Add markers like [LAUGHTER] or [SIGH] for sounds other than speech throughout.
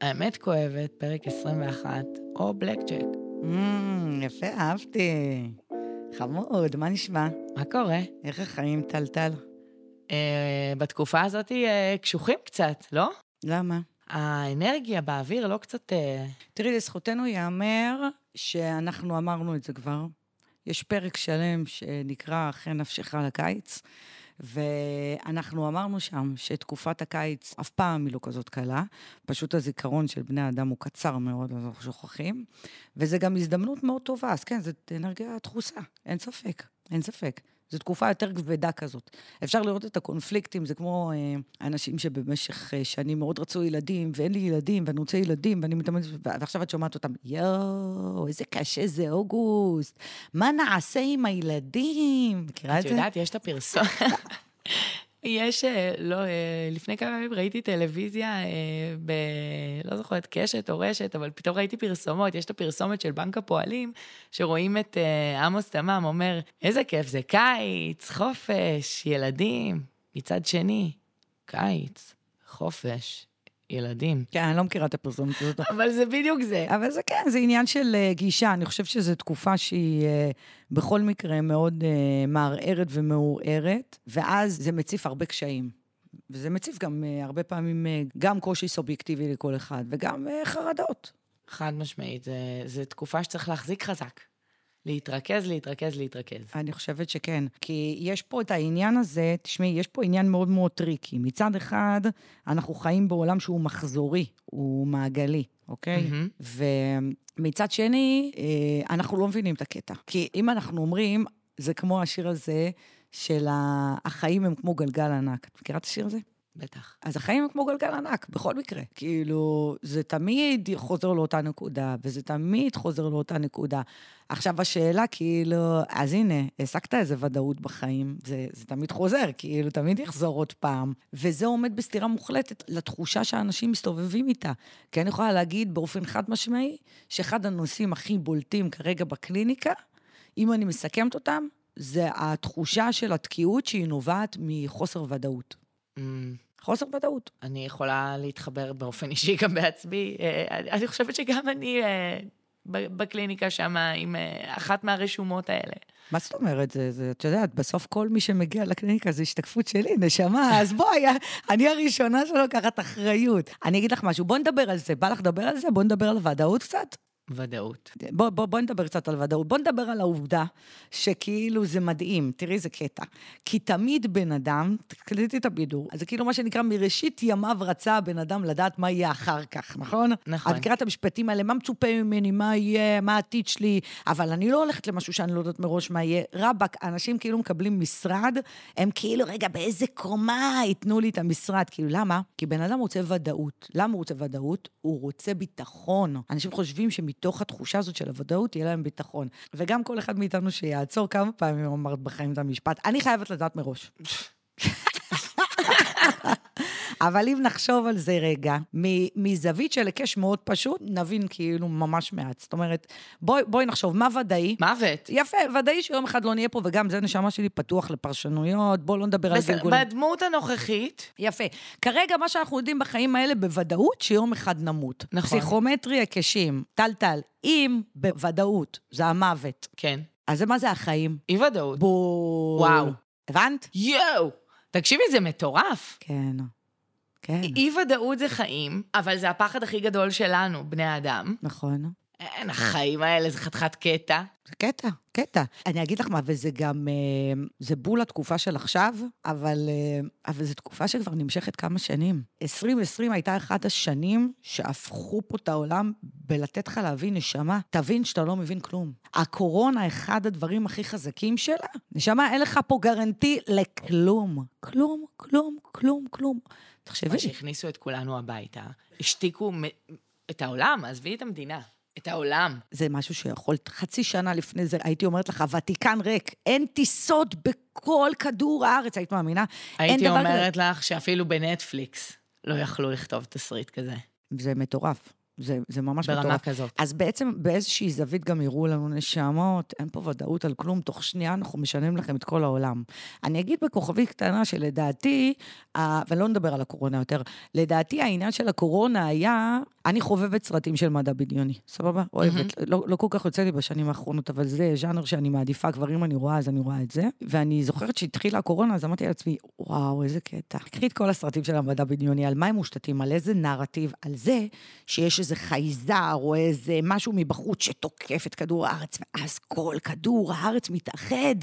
האמת כואבת, פרק 21, או בלק ג'ק. Mm, יפה, אהבתי. חמוד, מה נשמע? מה קורה? איך החיים, טלטל? אה, בתקופה הזאת אה, קשוחים קצת, לא? למה? האנרגיה באוויר לא קצת... אה... תראי, לזכותנו ייאמר שאנחנו אמרנו את זה כבר. יש פרק שלם שנקרא "אחרי נפשך לקיץ", ואנחנו אמרנו שם שתקופת הקיץ אף פעם היא לא כזאת קלה, פשוט הזיכרון של בני אדם הוא קצר מאוד, אז אנחנו שוכחים, וזו גם הזדמנות מאוד טובה, אז כן, זאת אנרגיה דחוסה, אין ספק, אין ספק. זו תקופה יותר כבדה כזאת. אפשר לראות את הקונפליקטים, זה כמו אה, אנשים שבמשך אה, שנים מאוד רצו ילדים, ואין לי ילדים, ואני רוצה ילדים, ואני מתאמנת, ועכשיו את שומעת אותם, יואו, איזה קשה זה אוגוסט, מה נעשה עם הילדים? מכירה את זה? את יודעת, יש את הפרסום... יש, אה, לא, אה, לפני כמה ימים ראיתי טלוויזיה אה, ב... לא זוכרת, קשת או רשת, אבל פתאום ראיתי פרסומות, יש את הפרסומת של בנק הפועלים, שרואים את עמוס תמם אומר, איזה כיף זה קיץ, חופש, ילדים. מצד שני, קיץ, חופש, ילדים. כן, אני לא מכירה את הפרסומת הזאת. [LAUGHS] אבל זה בדיוק זה. אבל זה כן, זה עניין של uh, גישה. אני חושבת שזו תקופה שהיא uh, בכל מקרה מאוד uh, מערערת ומעורערת, ואז זה מציף הרבה קשיים. וזה מציף גם uh, הרבה פעמים uh, גם קושי סובייקטיבי לכל אחד, וגם uh, חרדות. חד משמעית, זו תקופה שצריך להחזיק חזק. להתרכז, להתרכז, להתרכז. אני חושבת שכן. כי יש פה את העניין הזה, תשמעי, יש פה עניין מאוד מאוד טריקי. מצד אחד, אנחנו חיים בעולם שהוא מחזורי, הוא מעגלי, אוקיי? Mm-hmm. ומצד שני, אה, אנחנו לא מבינים את הקטע. כי אם אנחנו אומרים, זה כמו השיר הזה של החיים הם כמו גלגל ענק. את מכירה את השיר הזה? בטח. אז החיים הם כמו גלגל ענק, בכל מקרה. כאילו, זה תמיד חוזר לאותה נקודה, וזה תמיד חוזר לאותה נקודה. עכשיו, השאלה, כאילו, אז הנה, העסקת איזה ודאות בחיים, זה, זה תמיד חוזר, כאילו, תמיד יחזור עוד פעם. וזה עומד בסתירה מוחלטת לתחושה שאנשים מסתובבים איתה. כי אני יכולה להגיד באופן חד משמעי, שאחד הנושאים הכי בולטים כרגע בקליניקה, אם אני מסכמת אותם, זה התחושה של התקיעות שהיא נובעת מחוסר ודאות. Mm. חוסר ודאות. אני יכולה להתחבר באופן אישי גם בעצמי. אה, אני חושבת שגם אני אה, בקליניקה שם עם אה, אחת מהרשומות האלה. מה זאת אומרת? זה, זה, את יודעת, בסוף כל מי שמגיע לקליניקה זה השתקפות שלי, נשמה, [LAUGHS] אז בואי, אני הראשונה שלוקחת אחריות. אני אגיד לך משהו, בואי נדבר על זה. בא לך לדבר על זה? בואי נדבר על ודאות קצת? ודאות. בוא, בוא, בוא נדבר קצת על ודאות. בוא נדבר על העובדה שכאילו זה מדהים. תראי איזה קטע. כי תמיד בן אדם, תקליטי את הבידור, זה כאילו מה שנקרא, מראשית ימיו רצה הבן אדם לדעת מה יהיה אחר כך, נכון? נכון. את מכירה את המשפטים האלה, מה מצופה ממני, מה יהיה, מה העתיד שלי, אבל אני לא הולכת למשהו שאני לא יודעת מראש מה יהיה. רבאק, אנשים כאילו מקבלים משרד, הם כאילו, רגע, באיזה קומה ייתנו לי את המשרד? כאילו, למה? כי בן אדם רוצה ודאות. למה הוא רוצה ודאות? הוא רוצה ביטחון. אנשים חושבים שמת... מתוך התחושה הזאת של הוודאות, יהיה להם ביטחון. וגם כל אחד מאיתנו שיעצור כמה פעמים אמרת בחיים את המשפט, אני חייבת לדעת מראש. אבל אם נחשוב על זה רגע, מזווית של היקש מאוד פשוט, נבין כאילו ממש מעט. זאת אומרת, בואי, בואי נחשוב, מה ודאי? מוות. יפה, ודאי שיום אחד לא נהיה פה, וגם זה נשמה שלי פתוח לפרשנויות, בואו לא נדבר על גלגולים. בדמות הנוכחית. יפה. כרגע, מה שאנחנו יודעים בחיים האלה בוודאות, שיום אחד נמות. נכון. פסיכומטרי היקשים, טל-טל, אם בוודאות זה המוות. כן. אז מה זה החיים? אי ודאות. בואו. וואו. הבנת? יואו. תקשיבי, זה מטורף. כן. כן. אי-ודאות זה חיים, אבל זה הפחד הכי גדול שלנו, בני האדם. נכון. אין, החיים האלה זה חתיכת קטע. זה קטע, קטע. אני אגיד לך מה, וזה גם, אה, זה בול התקופה של עכשיו, אבל, אה, אבל זו תקופה שכבר נמשכת כמה שנים. 2020 הייתה אחת השנים שהפכו פה את העולם בלתת לך להבין, נשמה, תבין שאתה לא מבין כלום. הקורונה, אחד הדברים הכי חזקים שלה, נשמה, אין לך פה גרנטי לכלום. כלום, כלום, כלום, כלום. תחשבי. מה שהכניסו את כולנו הביתה, השתיקו את העולם, עזבי את המדינה. את העולם. זה משהו שיכול, חצי שנה לפני זה, הייתי אומרת לך, הוותיקן ריק, אין טיסות בכל כדור הארץ, היית מאמינה? הייתי אומרת כזה. לך שאפילו בנטפליקס לא יכלו לכתוב תסריט כזה. זה מטורף. זה, זה ממש ברמה מטורף. כזאת. אז בעצם באיזושהי זווית גם יראו לנו נשמות, אין פה ודאות על כלום, תוך שנייה אנחנו משנים לכם את כל העולם. אני אגיד בכוכבית קטנה שלדעתי, ולא נדבר על הקורונה יותר, לדעתי העניין של הקורונה היה, אני חובבת סרטים של מדע בדיוני, סבבה? אוהבת. לא, לא כל כך יוצא לי בשנים האחרונות, אבל זה ז'אנר שאני מעדיפה, כבר אם אני רואה, אז אני רואה את זה. ואני זוכרת שהתחילה הקורונה, אז אמרתי לעצמי, וואו, איזה קטע. קחי את כל הסרטים של המדע בדיוני, על מה הם מושתתים, על איזה נרטיב, על זה שיש איזה חייזר או איזה משהו מבחוץ שתוקף את כדור הארץ, ואז כל כדור הארץ מתאחד.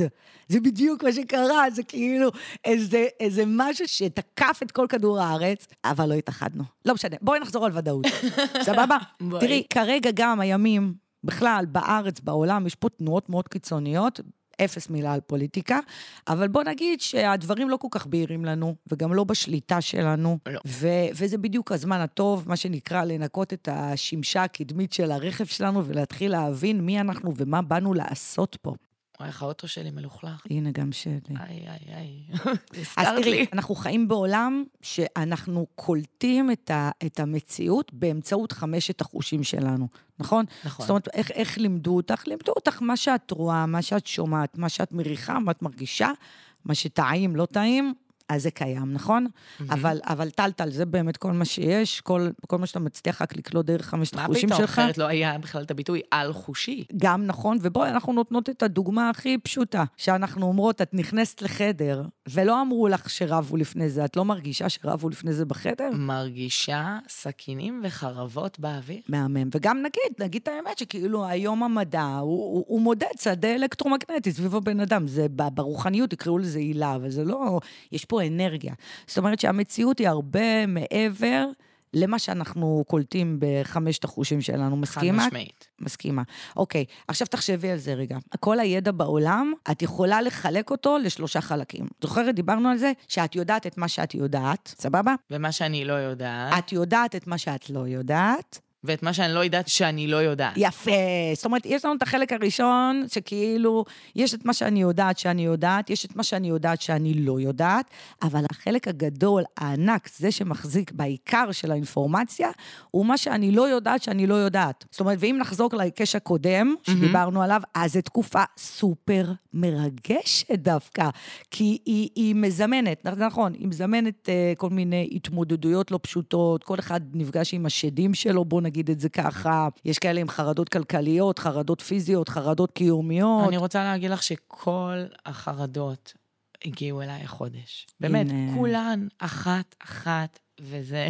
זה בדיוק מה שקרה, זה כאילו איזה, איזה משהו שתקף את כל כדור הארץ, אבל לא התאחדנו. לא משנה, בואי נחזור על ודאות. [LAUGHS] סבבה? תראי, כרגע גם הימים, בכלל, בארץ, בעולם, יש פה תנועות מאוד קיצוניות. אפס מילה על פוליטיקה, אבל בוא נגיד שהדברים לא כל כך בהירים לנו, וגם לא בשליטה שלנו. ו- וזה בדיוק הזמן הטוב, מה שנקרא, לנקות את השמשה הקדמית של הרכב שלנו ולהתחיל להבין מי אנחנו ומה באנו לעשות פה. וואי, איך האוטו שלי מלוכלך. הנה גם שלי. איי, איי, איי. [LAUGHS] אז תראי. אנחנו חיים בעולם שאנחנו קולטים את, ה, את המציאות באמצעות חמשת החושים שלנו, נכון? נכון. זאת אומרת, איך, איך לימדו אותך? לימדו אותך מה שאת רואה, מה שאת שומעת, מה שאת מריחה, מה את מרגישה, מה שטעים, לא טעים, אז זה קיים, נכון? אבל, אבל טלטל, זה באמת כל מה שיש, כל, כל מה שאתה מצליח רק לקלוט דרך חמשת מה החושים פתאום, שלך. אחרת לא היה בכלל את הביטוי על-חושי. גם נכון, ובואי, אנחנו נותנות את הדוגמה הכי פשוטה, שאנחנו אומרות, את נכנסת לחדר, ולא אמרו לך שרבו לפני זה, את לא מרגישה שרבו לפני זה בחדר? מרגישה סכינים וחרבות באוויר. מהמם. וגם נגיד, נגיד את האמת שכאילו היום המדע, הוא, הוא, הוא מודד שדה אלקטרומגנטי סביב הבן אדם. זה ברוחניות יקראו לזה הילה, אבל זה לא... יש פה אנרגיה. זאת אומרת שהמציאות היא הרבה מעבר למה שאנחנו קולטים בחמשת החושים שלנו. חד מסכימה? משמעית. מסכימה. אוקיי, עכשיו תחשבי על זה רגע. כל הידע בעולם, את יכולה לחלק אותו לשלושה חלקים. זוכרת, דיברנו על זה? שאת יודעת את מה שאת יודעת, סבבה? ומה שאני לא יודעת, את יודעת את מה שאת לא יודעת. ואת מה שאני לא יודעת שאני לא יודעת. יפה. זאת אומרת, יש לנו את החלק הראשון, שכאילו, יש את מה שאני יודעת שאני יודעת, יש את מה שאני יודעת שאני לא יודעת, אבל החלק הגדול, הענק, זה שמחזיק בעיקר של האינפורמציה, הוא מה שאני לא יודעת שאני לא יודעת. זאת אומרת, ואם נחזור להיקש הקודם, שדיברנו עליו, אז זו תקופה סופר מרגשת דווקא, כי היא, היא מזמנת, נכון, היא מזמנת אה, כל מיני התמודדויות לא פשוטות, כל אחד נפגש עם השדים שלו, בוא נגיד את זה ככה. יש כאלה עם חרדות כלכליות, חרדות פיזיות, חרדות קיומיות. אני רוצה להגיד לך שכל החרדות הגיעו אליי החודש. באמת, הנה. כולן אחת-אחת, וזה...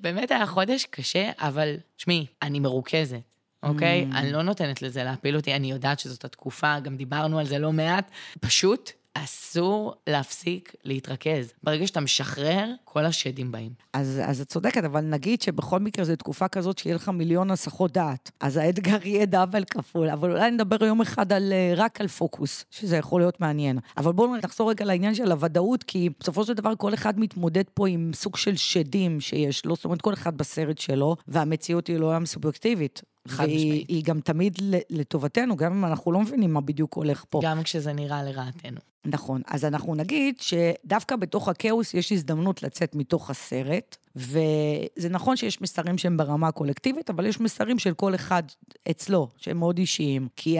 באמת היה חודש קשה, אבל תשמעי, אני מרוכזת. אוקיי? Mm. אני לא נותנת לזה להפיל אותי, אני יודעת שזאת התקופה, גם דיברנו על זה לא מעט. פשוט אסור להפסיק להתרכז. ברגע שאתה משחרר, כל השדים באים. אז, אז את צודקת, אבל נגיד שבכל מקרה זו תקופה כזאת שיהיה לך מיליון הסחות דעת. אז האתגר יהיה דאבל כפול, אבל אולי נדבר יום אחד על, אה, רק על פוקוס, שזה יכול להיות מעניין. אבל בואו נחזור רגע לעניין של הוודאות, כי בסופו של דבר כל אחד מתמודד פה עם סוג של שדים שיש לו, זאת אומרת, כל אחד בסרט שלו, והמציאות היא לא עולם סובייקטיבית. חד משמעית. היא גם תמיד לטובתנו, גם אם אנחנו לא מבינים מה בדיוק הולך פה. גם כשזה נראה לרעתנו. נכון. אז אנחנו נגיד שדווקא בתוך הכאוס יש הזדמנות לצאת מתוך הסרט, וזה נכון שיש מסרים שהם ברמה הקולקטיבית, אבל יש מסרים של כל אחד אצלו, שהם מאוד אישיים. כי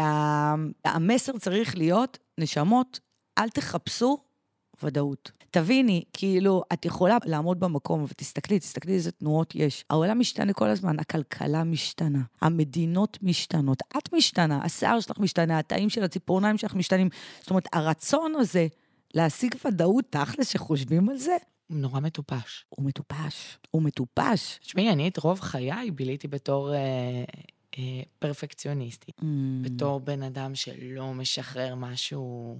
המסר צריך להיות, נשמות, אל תחפשו ודאות. תביני, כאילו, את יכולה לעמוד במקום ותסתכלי, תסתכלי איזה תנועות יש. העולם משתנה כל הזמן, הכלכלה משתנה, המדינות משתנות, את משתנה, השיער שלך משתנה, התאים של הציפורניים שלך משתנים. זאת אומרת, הרצון הזה להשיג ודאות, תכל'ס, שחושבים על זה, נורא מטופש. הוא מטופש. הוא מטופש. תשמעי, אני את רוב חיי ביליתי בתור אה, אה, פרפקציוניסטית. Mm. בתור בן אדם שלא משחרר משהו...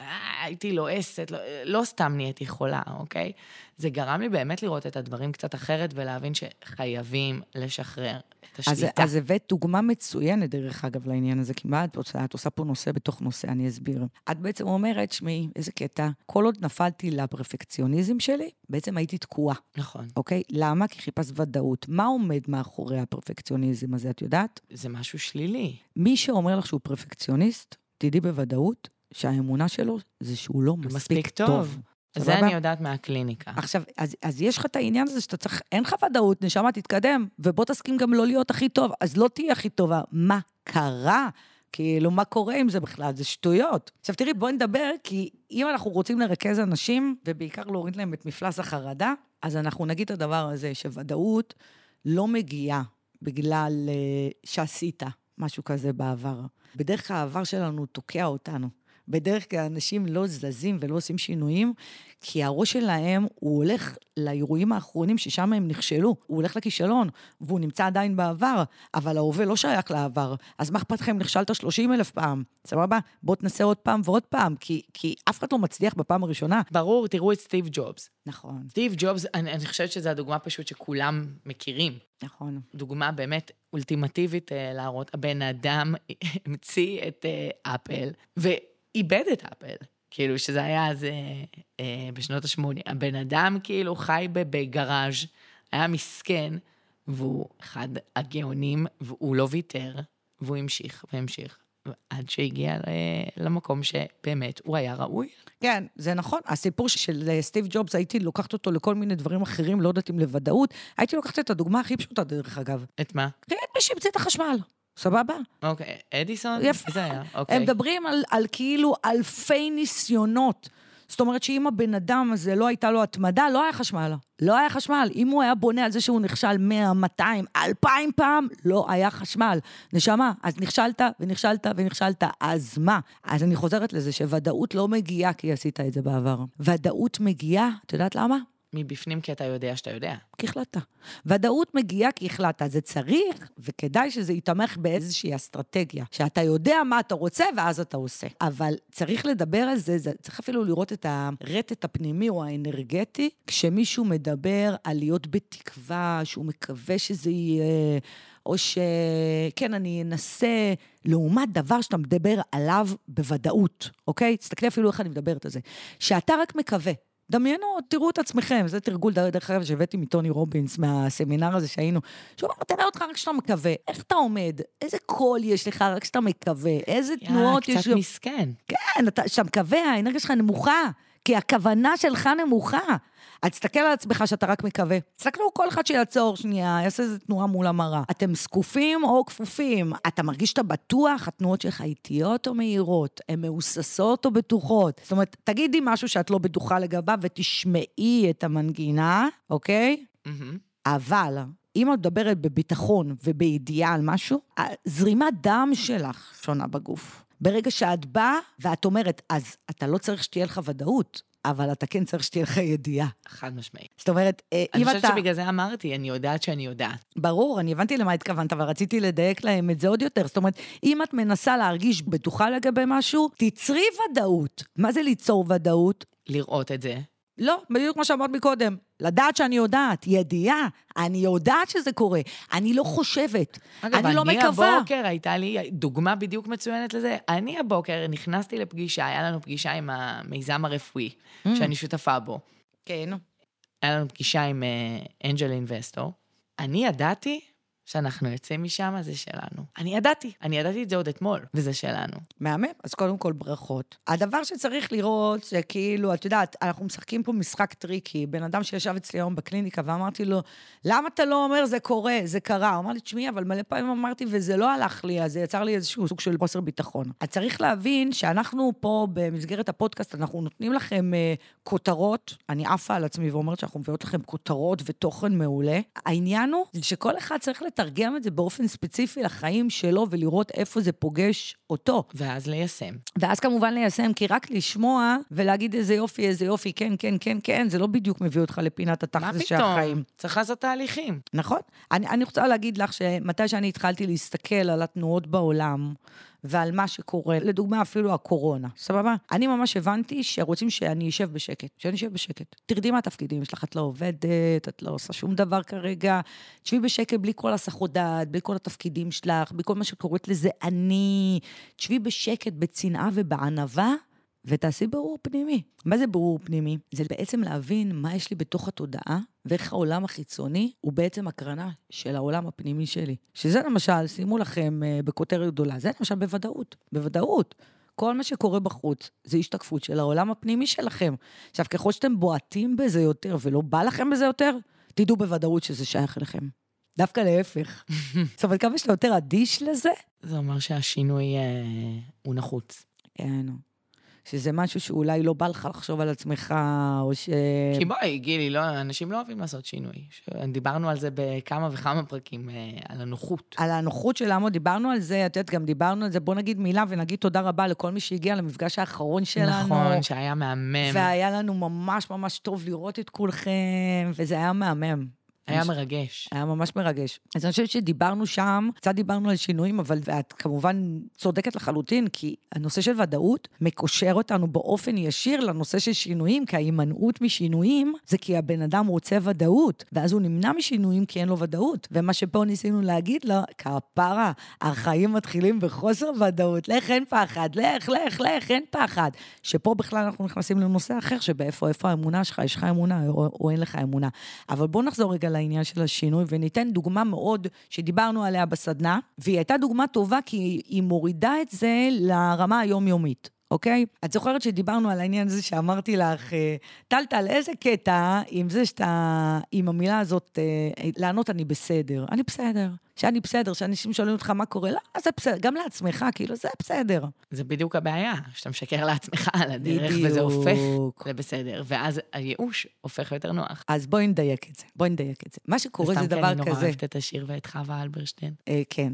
אה, הייתי לועסת, לא, לא סתם נהייתי חולה, אוקיי? זה גרם לי באמת לראות את הדברים קצת אחרת ולהבין שחייבים לשחרר את אז, השליטה. אז הבאת דוגמה מצוינת, דרך אגב, לעניין הזה, כי מה את עושה? את עושה פה נושא בתוך נושא, אני אסביר. את בעצם אומרת, שמעי, איזה קטע, כל עוד נפלתי לפרפקציוניזם שלי, בעצם הייתי תקועה, נכון. אוקיי? למה? כי חיפשת ודאות. מה עומד מאחורי הפרפקציוניזם הזה, את יודעת? זה משהו שלילי. מי שאומר לך שהוא פרפקציוניסט, תדעי בוודאות שהאמונה שלו זה שהוא לא מספיק, מספיק טוב. טוב. זה? אני יודעת מהקליניקה. עכשיו, אז, אז יש לך את העניין הזה שאתה צריך, אין לך ודאות, נשמה, תתקדם, ובוא תסכים גם לא להיות הכי טוב, אז לא תהיה הכי טובה. מה קרה? כאילו, מה קורה עם זה בכלל? זה שטויות. עכשיו, תראי, בואי נדבר, כי אם אנחנו רוצים לרכז אנשים, ובעיקר להוריד להם את מפלס החרדה, אז אנחנו נגיד את הדבר הזה, שוודאות לא מגיעה בגלל אה, שעשית משהו כזה בעבר. בדרך כלל העבר שלנו תוקע אותנו. בדרך כלל אנשים לא זזים ולא עושים שינויים, כי הראש שלהם, הוא הולך לאירועים האחרונים ששם הם נכשלו. הוא הולך לכישלון, והוא נמצא עדיין בעבר, אבל ההווה לא שייך לעבר. אז מה אכפת לכם אם נכשלת 30 אלף פעם? סבבה? בוא תנסה עוד פעם ועוד פעם, כי, כי אף אחד לא מצליח בפעם הראשונה. ברור, תראו את סטיב ג'ובס. נכון, סטיב ג'ובס, אני, אני חושבת שזו הדוגמה פשוט שכולם מכירים. נכון. דוגמה באמת אולטימטיבית אה, להראות, הבן אדם המציא את אה, אפל, ואיבד את אפל. כאילו, שזה היה אז אה, אה, בשנות ה-80. הבן אדם כאילו חי בגראז', היה מסכן, והוא אחד הגאונים, והוא לא ויתר, והוא המשיך והמשיך, עד שהגיע ל- למקום שבאמת הוא היה ראוי. כן, זה נכון. הסיפור של אה, סטיב ג'ובס, הייתי לוקחת אותו לכל מיני דברים אחרים, לא יודעת אם לוודאות. הייתי לוקחת את הדוגמה הכי פשוטה, דרך אגב. את מה? את מי שהמציא את החשמל, סבבה? אוקיי, אדיסון? יפה. זה היה? אוקיי. הם מדברים על, על כאילו אלפי ניסיונות. זאת אומרת שאם הבן אדם הזה לא הייתה לו התמדה, לא היה חשמל. לא היה חשמל. אם הוא היה בונה על זה שהוא נכשל 100, 200, 2,000 פעם, לא היה חשמל. נשמה, אז נכשלת ונכשלת ונכשלת, אז מה? אז אני חוזרת לזה שוודאות לא מגיעה כי עשית את זה בעבר. ודאות מגיעה, את יודעת למה? מבפנים כי אתה יודע שאתה יודע. כי החלטת. ודאות מגיעה כי החלטת. זה צריך, וכדאי שזה ייתמך באיזושהי אסטרטגיה, שאתה יודע מה אתה רוצה ואז אתה עושה. אבל צריך לדבר על זה, זה צריך אפילו לראות את הרטט הפנימי או האנרגטי, כשמישהו מדבר על להיות בתקווה, שהוא מקווה שזה יהיה... או שכן, אני אנסה, לעומת דבר שאתה מדבר עליו בוודאות, אוקיי? תסתכלי אפילו איך אני מדברת על זה. שאתה רק מקווה. דמיינו, תראו את עצמכם, זה תרגול, דרך אגב, שהבאתי מטוני רובינס, מהסמינר הזה שהיינו. שהוא אומר, תראה אותך רק כשאתה מקווה, איך אתה עומד, איזה קול יש לך רק כשאתה מקווה, איזה תנועות יאללה, יש... קצת מסכן. כן, אתה- כשאתה מקווה, האנרגיה שלך נמוכה, כי הכוונה שלך נמוכה. אז תסתכל על עצמך שאתה רק מקווה. תסתכלו, כל אחד שיעצור שנייה, יעשה איזה תנועה מול המראה. אתם זקופים או כפופים? אתה מרגיש שאתה בטוח? התנועות שלך איטיות או מהירות? הן מהוססות או בטוחות? זאת אומרת, תגידי משהו שאת לא בטוחה לגביו ותשמעי את המנגינה, אוקיי? מהמם. אבל אם את מדברת בביטחון ובידיעה על משהו, זרימת דם שלך שונה בגוף. ברגע שאת באה ואת אומרת, אז אתה לא צריך שתהיה לך ודאות, אבל אתה כן צריך שתהיה לך ידיעה. חד משמעית. זאת אומרת, אה, אני אם חושבת אתה... שבגלל זה אמרתי, אני יודעת שאני יודעת. ברור, אני הבנתי למה התכוונת, אבל רציתי לדייק להם את זה עוד יותר. זאת אומרת, אם את מנסה להרגיש בטוחה לגבי משהו, תיצרי ודאות. מה זה ליצור ודאות? לראות את זה. לא, בדיוק כמו שאמרת מקודם. לדעת שאני יודעת, ידיעה, אני יודעת שזה קורה. אני לא חושבת, אגב, אני לא אני מקווה. הבוקר הייתה לי דוגמה בדיוק מצוינת לזה. אני הבוקר נכנסתי לפגישה, היה לנו פגישה עם המיזם הרפואי, Mm. שאני שותפה בו. כן. היה לנו פגישה עם angel investor. אני ידעתי שאנחנו יוצאים משם, זה שלנו. אני ידעתי, אני ידעתי את זה עוד אתמול, וזה שלנו. מהמם, אז קודם כל ברכות. הדבר שצריך לראות זה כאילו, את יודעת, אנחנו משחקים פה משחק tricky. בן אדם שישב אצלי היום בקליניקה ואמרתי לו, למה אתה לא אומר זה קורה, זה קרה? הוא אמר לי, תשמעי, אבל מלא פעמים אמרתי וזה לא הלך לי, אז זה יצר לי איזשהו סוג של חוסר ביטחון. אז צריך להבין שאנחנו פה במסגרת הפודקאסט, אנחנו נותנים לכם אה, כותרות, אני עפה על עצמי ואומרת שאנחנו מביאות לכם כותרות ותוכן מעולה. העניין הוא שכל אחד צריך לתרגם את זה באופן ספציפי לחיים שלו ולראות איפה זה פוגש אותו. ואז ליישם. ואז כמובן ליישם, כי רק לשמוע ולהגיד איזה יופי, איזה יופי, כן, כן, כן, כן, זה לא בדיוק מביא אותך לפינת מה התכלס של החיים. פתאום? צריך לעשות תהליכים. נכון. אני, אני רוצה להגיד לך שמתי שאני התחלתי להסתכל על התנועות בעולם ועל מה שקורה, לדוגמה אפילו הקורונה, סבבה? אני ממש הבנתי שרוצים שאני אשב בשקט, שאני אשב בשקט. תרדי מהתפקידים שלך, את לא עובדת, את לא עושה שום דבר כרגע. תשבי בשקט בלי כל הסחות דעת, בלי כל התפקידים שלך, בלי כל מה שקוראת לזה אני. תשבי בשקט, בצנעה ובענווה. ותעשי ברור פנימי. מה זה ברור פנימי? זה בעצם להבין מה יש לי בתוך התודעה, ואיך העולם החיצוני הוא בעצם הקרנה של העולם הפנימי שלי. שזה למשל, שימו לכם אה, בכותרת גדולה, זה למשל בוודאות. בוודאות. כל מה שקורה בחוץ זה השתקפות של העולם הפנימי שלכם. עכשיו, ככל שאתם בועטים בזה יותר ולא בא לכם בזה יותר, תדעו בוודאות שזה שייך אליכם. דווקא להפך. זאת אומרת, כמה שאתה יותר אדיש לזה, זה אומר שהשינוי אה, הוא נחוץ. כן. שזה משהו שאולי לא בא לך לחשוב על עצמך, או ש... כי בואי, גילי, לא, אנשים לא אוהבים לעשות שינוי. ש- דיברנו על זה בכמה וכמה פרקים, אה, על הנוחות. על הנוחות של לעמוד, דיברנו על זה, את יודעת, גם דיברנו על זה, בוא נגיד מילה ונגיד תודה רבה לכל מי שהגיע למפגש האחרון שלנו. נכון, שהיה מהמם. והיה לנו ממש ממש טוב לראות את כולכם, וזה היה מהמם. היה מרגש. היה ממש מרגש. אז אני חושבת שדיברנו שם, קצת דיברנו על שינויים, אבל את כמובן צודקת לחלוטין, כי הנושא של ודאות מקושר אותנו באופן ישיר לנושא של שינויים, כי ההימנעות משינויים זה כי הבן אדם רוצה ודאות, ואז הוא נמנע משינויים כי אין לו ודאות. ומה שפה ניסינו להגיד לו, כפרה, החיים מתחילים בחוסר ודאות, לך אין פחד, לך, לך, לך, אין פחד. שפה בכלל אנחנו נכנסים לנושא אחר, שבאיפה, איפה האמונה שלך, יש לך אמונה או, או אין לך אמונה. אבל בואו נחזור רגע לעניין של השינוי, וניתן דוגמה מאוד שדיברנו עליה בסדנה, והיא הייתה דוגמה טובה כי היא מורידה את זה לרמה היומיומית. אוקיי? את זוכרת שדיברנו על העניין הזה שאמרתי לך, אה, טלטל, איזה קטע עם זה שאתה, עם המילה הזאת, אה, לענות אני בסדר. אני בסדר. שאני בסדר, שאנשים שואלים אותך מה קורה, לא, זה בסדר, גם לעצמך, כאילו, זה בסדר. זה בדיוק הבעיה, שאתה משקר לעצמך על הדרך, וזה הופך לבסדר, ואז הייאוש הופך יותר נוח. אז בואי נדייק את זה, בואי נדייק את זה. מה שקורה זה סתם כי דבר אני נורא כזה. אוהבת את השיר ואת חווה אלברשטיין. אה, כן.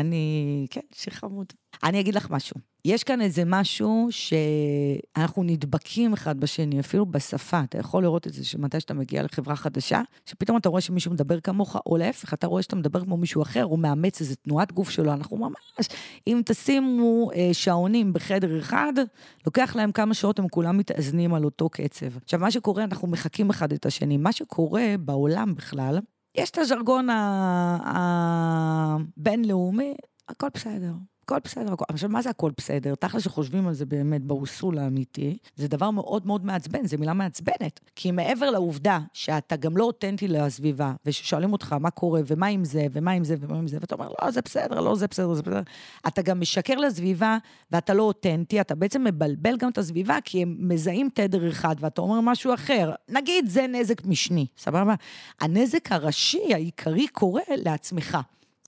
אני, כן, שיר חמוד. אני אגיד לך משהו. יש כאן איזה משהו שאנחנו נדבקים אחד בשני, אפילו בשפה. אתה יכול לראות את זה שמתי שאתה מגיע לחברה חדשה, שפתאום אתה רואה שמישהו מדבר כמוך, או להפך, אתה רואה שאתה מדבר כמו מישהו אחר, הוא מאמץ איזה תנועת גוף שלו. אנחנו ממש, אם תשימו אה, שעונים בחדר אחד, לוקח להם כמה שעות, הם כולם מתאזנים על אותו קצב. עכשיו, מה שקורה, אנחנו מחקים אחד את השני. מה שקורה בעולם בכלל, יש את הז'רגון הבינלאומי, הכל בסדר. הכל בסדר, הכל... עכשיו, מה זה הכל בסדר? תכל'ס שחושבים על זה באמת באוסול האמיתי, זה דבר מאוד מאוד מעצבן, זו מילה מעצבנת. כי מעבר לעובדה שאתה גם לא אותנטי לסביבה, וששואלים אותך מה קורה, ומה עם זה, ומה עם זה, ומה עם זה, ואתה אומר, לא, זה בסדר, לא, זה בסדר, זה בסדר. אתה גם משקר לסביבה, ואתה לא אותנטי, אתה בעצם מבלבל גם את הסביבה, כי הם מזהים תדר אחד, ואתה אומר משהו אחר. נגיד, זה נזק משני, סבבה? הנזק הראשי, העיקרי, קורה לעצמך.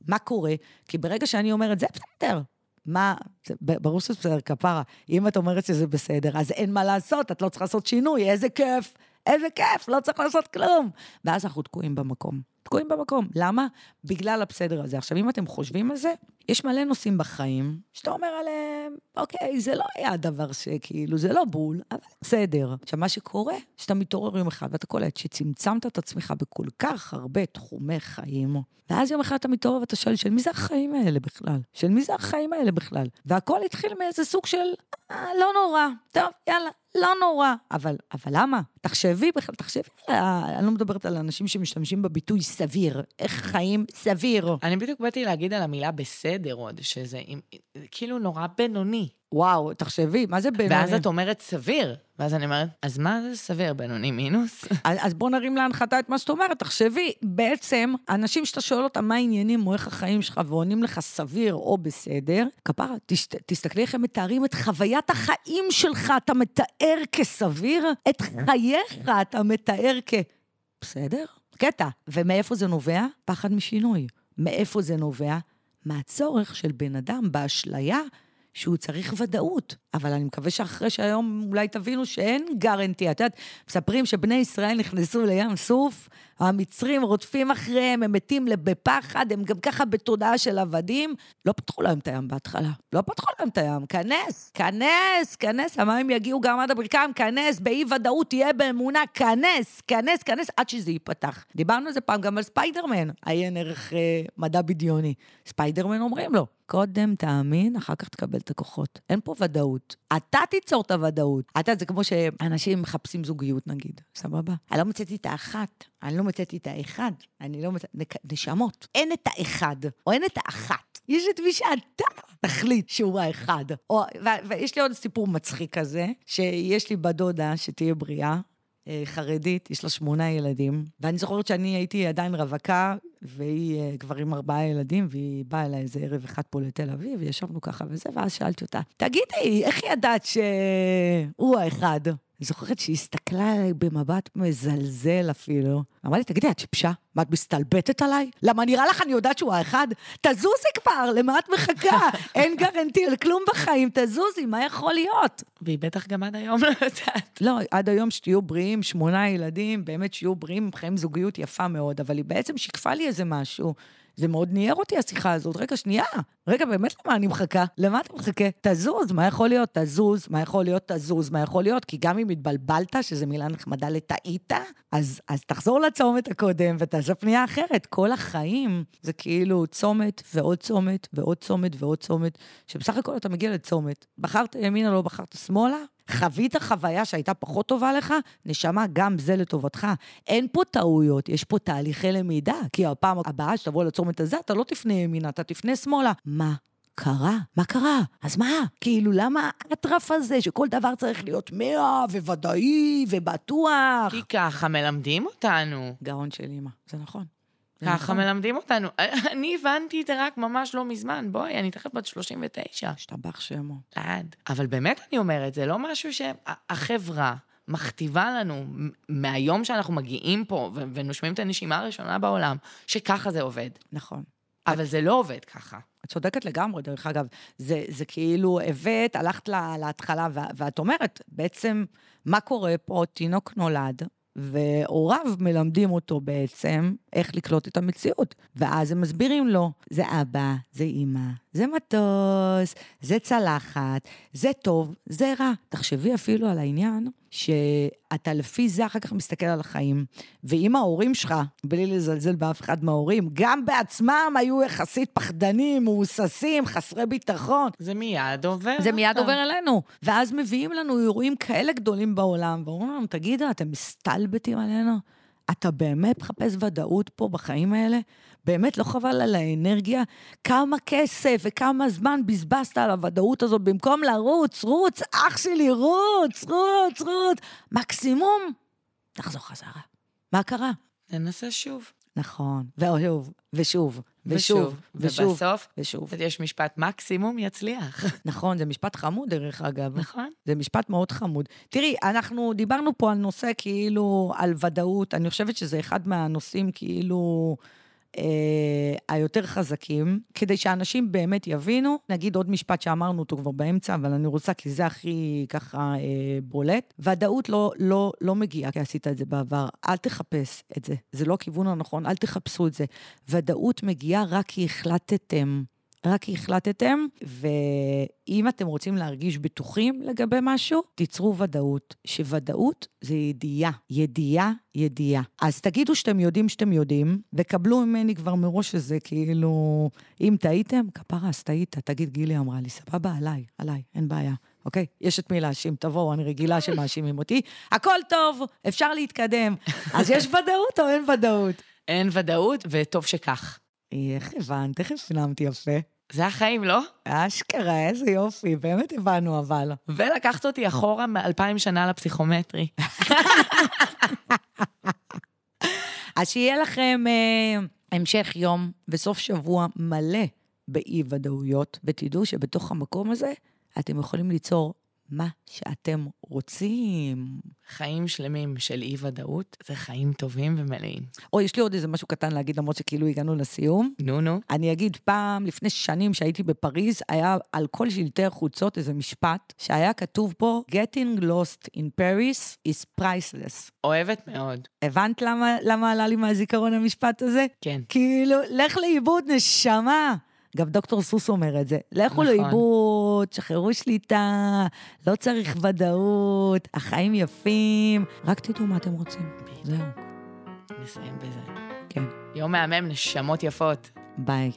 מה קורה? כי ברגע שאני אומרת, זה בסדר. מה, זה, ברור שזה בסדר, כפרה. אם את אומרת שזה בסדר, אז אין מה לעשות, את לא צריכה לעשות שינוי, איזה כיף, איזה כיף, לא צריך לעשות כלום. ואז אנחנו תקועים במקום. תקועים במקום. למה? בגלל הבסדר הזה. עכשיו, אם אתם חושבים על זה, יש מלא נושאים בחיים, שאתה אומר עליהם, אוקיי, זה לא היה דבר שכאילו, זה לא בול, אבל בסדר. עכשיו, מה שקורה, שאתה מתעורר יום אחד ואתה קולט שצמצמת את עצמך בכל כך הרבה תחומי חיים, ואז יום אחד אתה מתעורר ואתה שואל, של מי זה החיים האלה בכלל? של מי זה החיים האלה בכלל? והכל התחיל מאיזה סוג של, אה, לא נורא, טוב, יאללה, לא נורא. אבל, אבל למה? תחשבי בכלל, תחשבי, אני לא מדברת על אנשים שמשתמשים בביטוי סביר. איך חיים סביר? אני בדיוק באתי להגיד על המילה בסדר עוד, שזה עם- כאילו נורא בינוני. וואו, תחשבי, מה זה בינוני? ואז את אומרת סביר, ואז אני אומרת, אז מה זה סביר, בינוני מינוס? אז, אז בוא נרים להנחתה את מה שאת אומרת. תחשבי, בעצם, אנשים שאתה שואל אותם מה העניינים או איך החיים שלך, ועונים לך סביר או בסדר, כפרה, תשת, תסתכלי איך הם מתארים את חוויית החיים שלך, אתה מתאר כסביר, את חייך אתה מתאר כ... בסדר? קטע. ומאיפה זה נובע? פחד משינוי. מאיפה זה נובע? מהצורך של בן אדם באשליה שהוא צריך ודאות. אבל אני מקווה שאחרי שהיום אולי תבינו שאין גרנטי. את יודעת, מספרים שבני ישראל נכנסו לים סוף, המצרים רודפים אחריהם, הם מתים בפחד, הם גם ככה בתודעה של עבדים. לא פתחו להם את הים בהתחלה. לא פתחו להם את הים. כנס, כנס, כנס, המים יגיעו גם עד הברכיים, כנס, באי-ודאות, תהיה באמונה, כנס, כנס, כנס, עד שזה ייפתח. דיברנו על זה פעם גם על ספיידרמן, עיין ערך אה, מדע בדיוני. ספיידרמן אומרים לו, קודם תאמין, אחר כך תקבל את הכוחות. אין פה ודאות. אתה תיצור את הוודאות. אתה זה כמו שאנשים מחפשים זוגיות, נגיד, סבבה? אני לא מצאתי את האחת, אני לא מצאתי את האחד, אני לא מצאתי... נשמות. אין את האחד, או אין את האחת. יש את מי שאתה תחליט שהוא האחד. או, ו- ויש לי עוד סיפור מצחיק כזה, שיש לי בת דודה שתהיה בריאה, אה, חרדית, יש לה שמונה ילדים, ואני זוכרת שאני הייתי עדיין רווקה, והיא אה, כבר עם ארבעה ילדים, והיא באה אליי איזה ערב אחד פה לתל אביב, וישבנו ככה וזה, ואז שאלתי אותה, תגידי, איך ידעת שהוא האחד? אני זוכרת שהיא הסתכלה עליי במבט מזלזל אפילו. אמרה לי, תגידי, את שיבשה? מה, את מסתלבטת עליי? למה נראה לך אני יודעת שהוא האחד? תזוזי כבר, למה את מחכה? [LAUGHS] אין גרנטי על כלום בחיים, תזוזי, מה יכול להיות? והיא בטח גם עד היום לא יודעת. לא, עד היום שתהיו בריאים, שמונה ילדים, באמת שיהיו בריאים, חיים זוגיות יפה מאוד, אבל היא בעצם שיקפה לי איזה משהו. זה מאוד ניער אותי, השיחה הזאת. רגע, שנייה. רגע, באמת למה אני מחכה? למה אתה מחכה? תזוז, מה יכול להיות? תזוז, מה יכול להיות? תזוז, מה יכול להיות? כי גם אם התבלבלת, שזו מילה נחמדה לטעית, אז, אז תחזור לצומת הקודם ותעשה פנייה אחרת. כל החיים זה כאילו צומת ועוד צומת ועוד צומת ועוד צומת, שבסך הכל אתה מגיע לצומת. בחרת ימינה, לא בחרת שמאלה, חווית חוויה שהייתה פחות טובה לך, נשמה, גם זה לטובתך. אין פה טעויות, יש פה תהליכי למידה. כי הפעם הבאה שתבוא לצומת הזה, אתה לא תפנה ימינה, אתה תפנה שמאלה. מה? קרה? מה קרה? אז מה? כאילו, למה האטרף הזה שכל דבר צריך להיות מאה וודאי ובטוח? כי ככה מלמדים אותנו. גאון של אימא, זה נכון. ככה נכון. מלמדים אותנו. [LAUGHS] אני הבנתי את זה רק ממש לא מזמן. בואי, אני תכף בת 39. השתבח שמו. עד. אבל באמת אני אומרת, זה לא משהו שהחברה מכתיבה לנו מהיום שאנחנו מגיעים פה ו- ונושמים את הנשימה הראשונה בעולם, שככה זה עובד. נכון. אבל זה לא עובד ככה. את צודקת לגמרי, דרך אגב. זה, זה כאילו הבאת, הלכת לה, להתחלה, ואת אומרת, בעצם, מה קורה פה? תינוק נולד, והוריו מלמדים אותו בעצם איך לקלוט את המציאות. ואז הם מסבירים לו, זה אבא, זה אימא, זה מטוס, זה צלחת, זה טוב, זה רע. תחשבי אפילו על העניין שאתה לפי זה אחר כך מסתכל על החיים. ואם ההורים שלך, בלי לזלזל באף אחד מההורים, גם בעצמם היו יחסית פחדנים, מהוססים, חסרי ביטחון, זה מיד עובר. זה מיד אותם. עובר אלינו. ואז מביאים לנו אירועים כאלה גדולים בעולם, ואומרים לנו, תגידו, אתם מסתלבטים עלינו? אתה באמת מחפש ודאות פה בחיים האלה? באמת לא חבל על האנרגיה? כמה כסף וכמה זמן בזבזת על הוודאות הזאת במקום לרוץ, רוץ, אח שלי, רוץ, רוץ, רוץ. מקסימום, תחזור חזרה. מה קרה? ננסה שוב. נכון, ושוב, ושוב, ושוב, ושוב, ובסוף, ושוב. יש משפט מקסימום יצליח. [LAUGHS] נכון, זה משפט חמוד דרך אגב. נכון? זה משפט מאוד חמוד. תראי, אנחנו דיברנו פה על נושא כאילו, על ודאות, אני חושבת שזה אחד מהנושאים כאילו אה, היותר חזקים, כדי שאנשים באמת יבינו. נגיד עוד משפט שאמרנו אותו כבר באמצע, אבל אני רוצה, כי זה הכי ככה אה, בולט. ודאות לא, לא, לא מגיעה כי עשית את זה בעבר. אל תחפש את זה, זה לא הכיוון הנכון, אל תחפשו את זה. ודאות מגיעה רק כי החלטתם. רק החלטתם, ואם אתם רוצים להרגיש בטוחים לגבי משהו, תיצרו ודאות. שוודאות זה ידיעה, ידיעה, ידיעה. אז תגידו שאתם יודעים שאתם יודעים, וקבלו ממני כבר מראש שזה כאילו, אם טעיתם, כפרה, אז טעית. תגיד, גילי אמרה לי, סבבה, עליי, עליי, אין בעיה. אוקיי? יש את מי להאשים, תבואו, אני רגילה שמאשימים אותי. הכל טוב, אפשר להתקדם. אז יש ודאות או אין ודאות? אין ודאות, וטוב שכך. איך הבנת? איך הפנמתי יפה? זה החיים, לא? אשכרה, איזה יופי, באמת הבנו אבל. ולקחת אותי אחורה מאלפיים שנה לפסיכומטרי. [LAUGHS] אז שיהיה לכם אה, המשך יום וסוף שבוע מלא באי-ודאויות, ותדעו שבתוך המקום הזה אתם יכולים ליצור מה שאתם רוצים. חיים שלמים של אי-ודאות, זה חיים טובים ומלאים. או, יש לי עוד איזה משהו קטן להגיד, למרות שכאילו הגענו לסיום. נו, נו. אני אגיד, פעם, לפני שנים שהייתי בפריז, היה על כל שלטי החוצות איזה משפט, שהיה כתוב פה, Getting lost in Paris is priceless. אוהבת מאוד. הבנת למה, למה עלה לי מהזיכרון המשפט הזה? כן. כאילו, לך לאיבוד, נשמה. גם דוקטור סוס אומר את זה. לכו נכון. לאיבוד, שחררו שליטה, לא צריך ודאות, החיים יפים, רק תדעו מה אתם רוצים. זהו, נסיים בזה. כן. יום מהמם, נשמות יפות. ביי.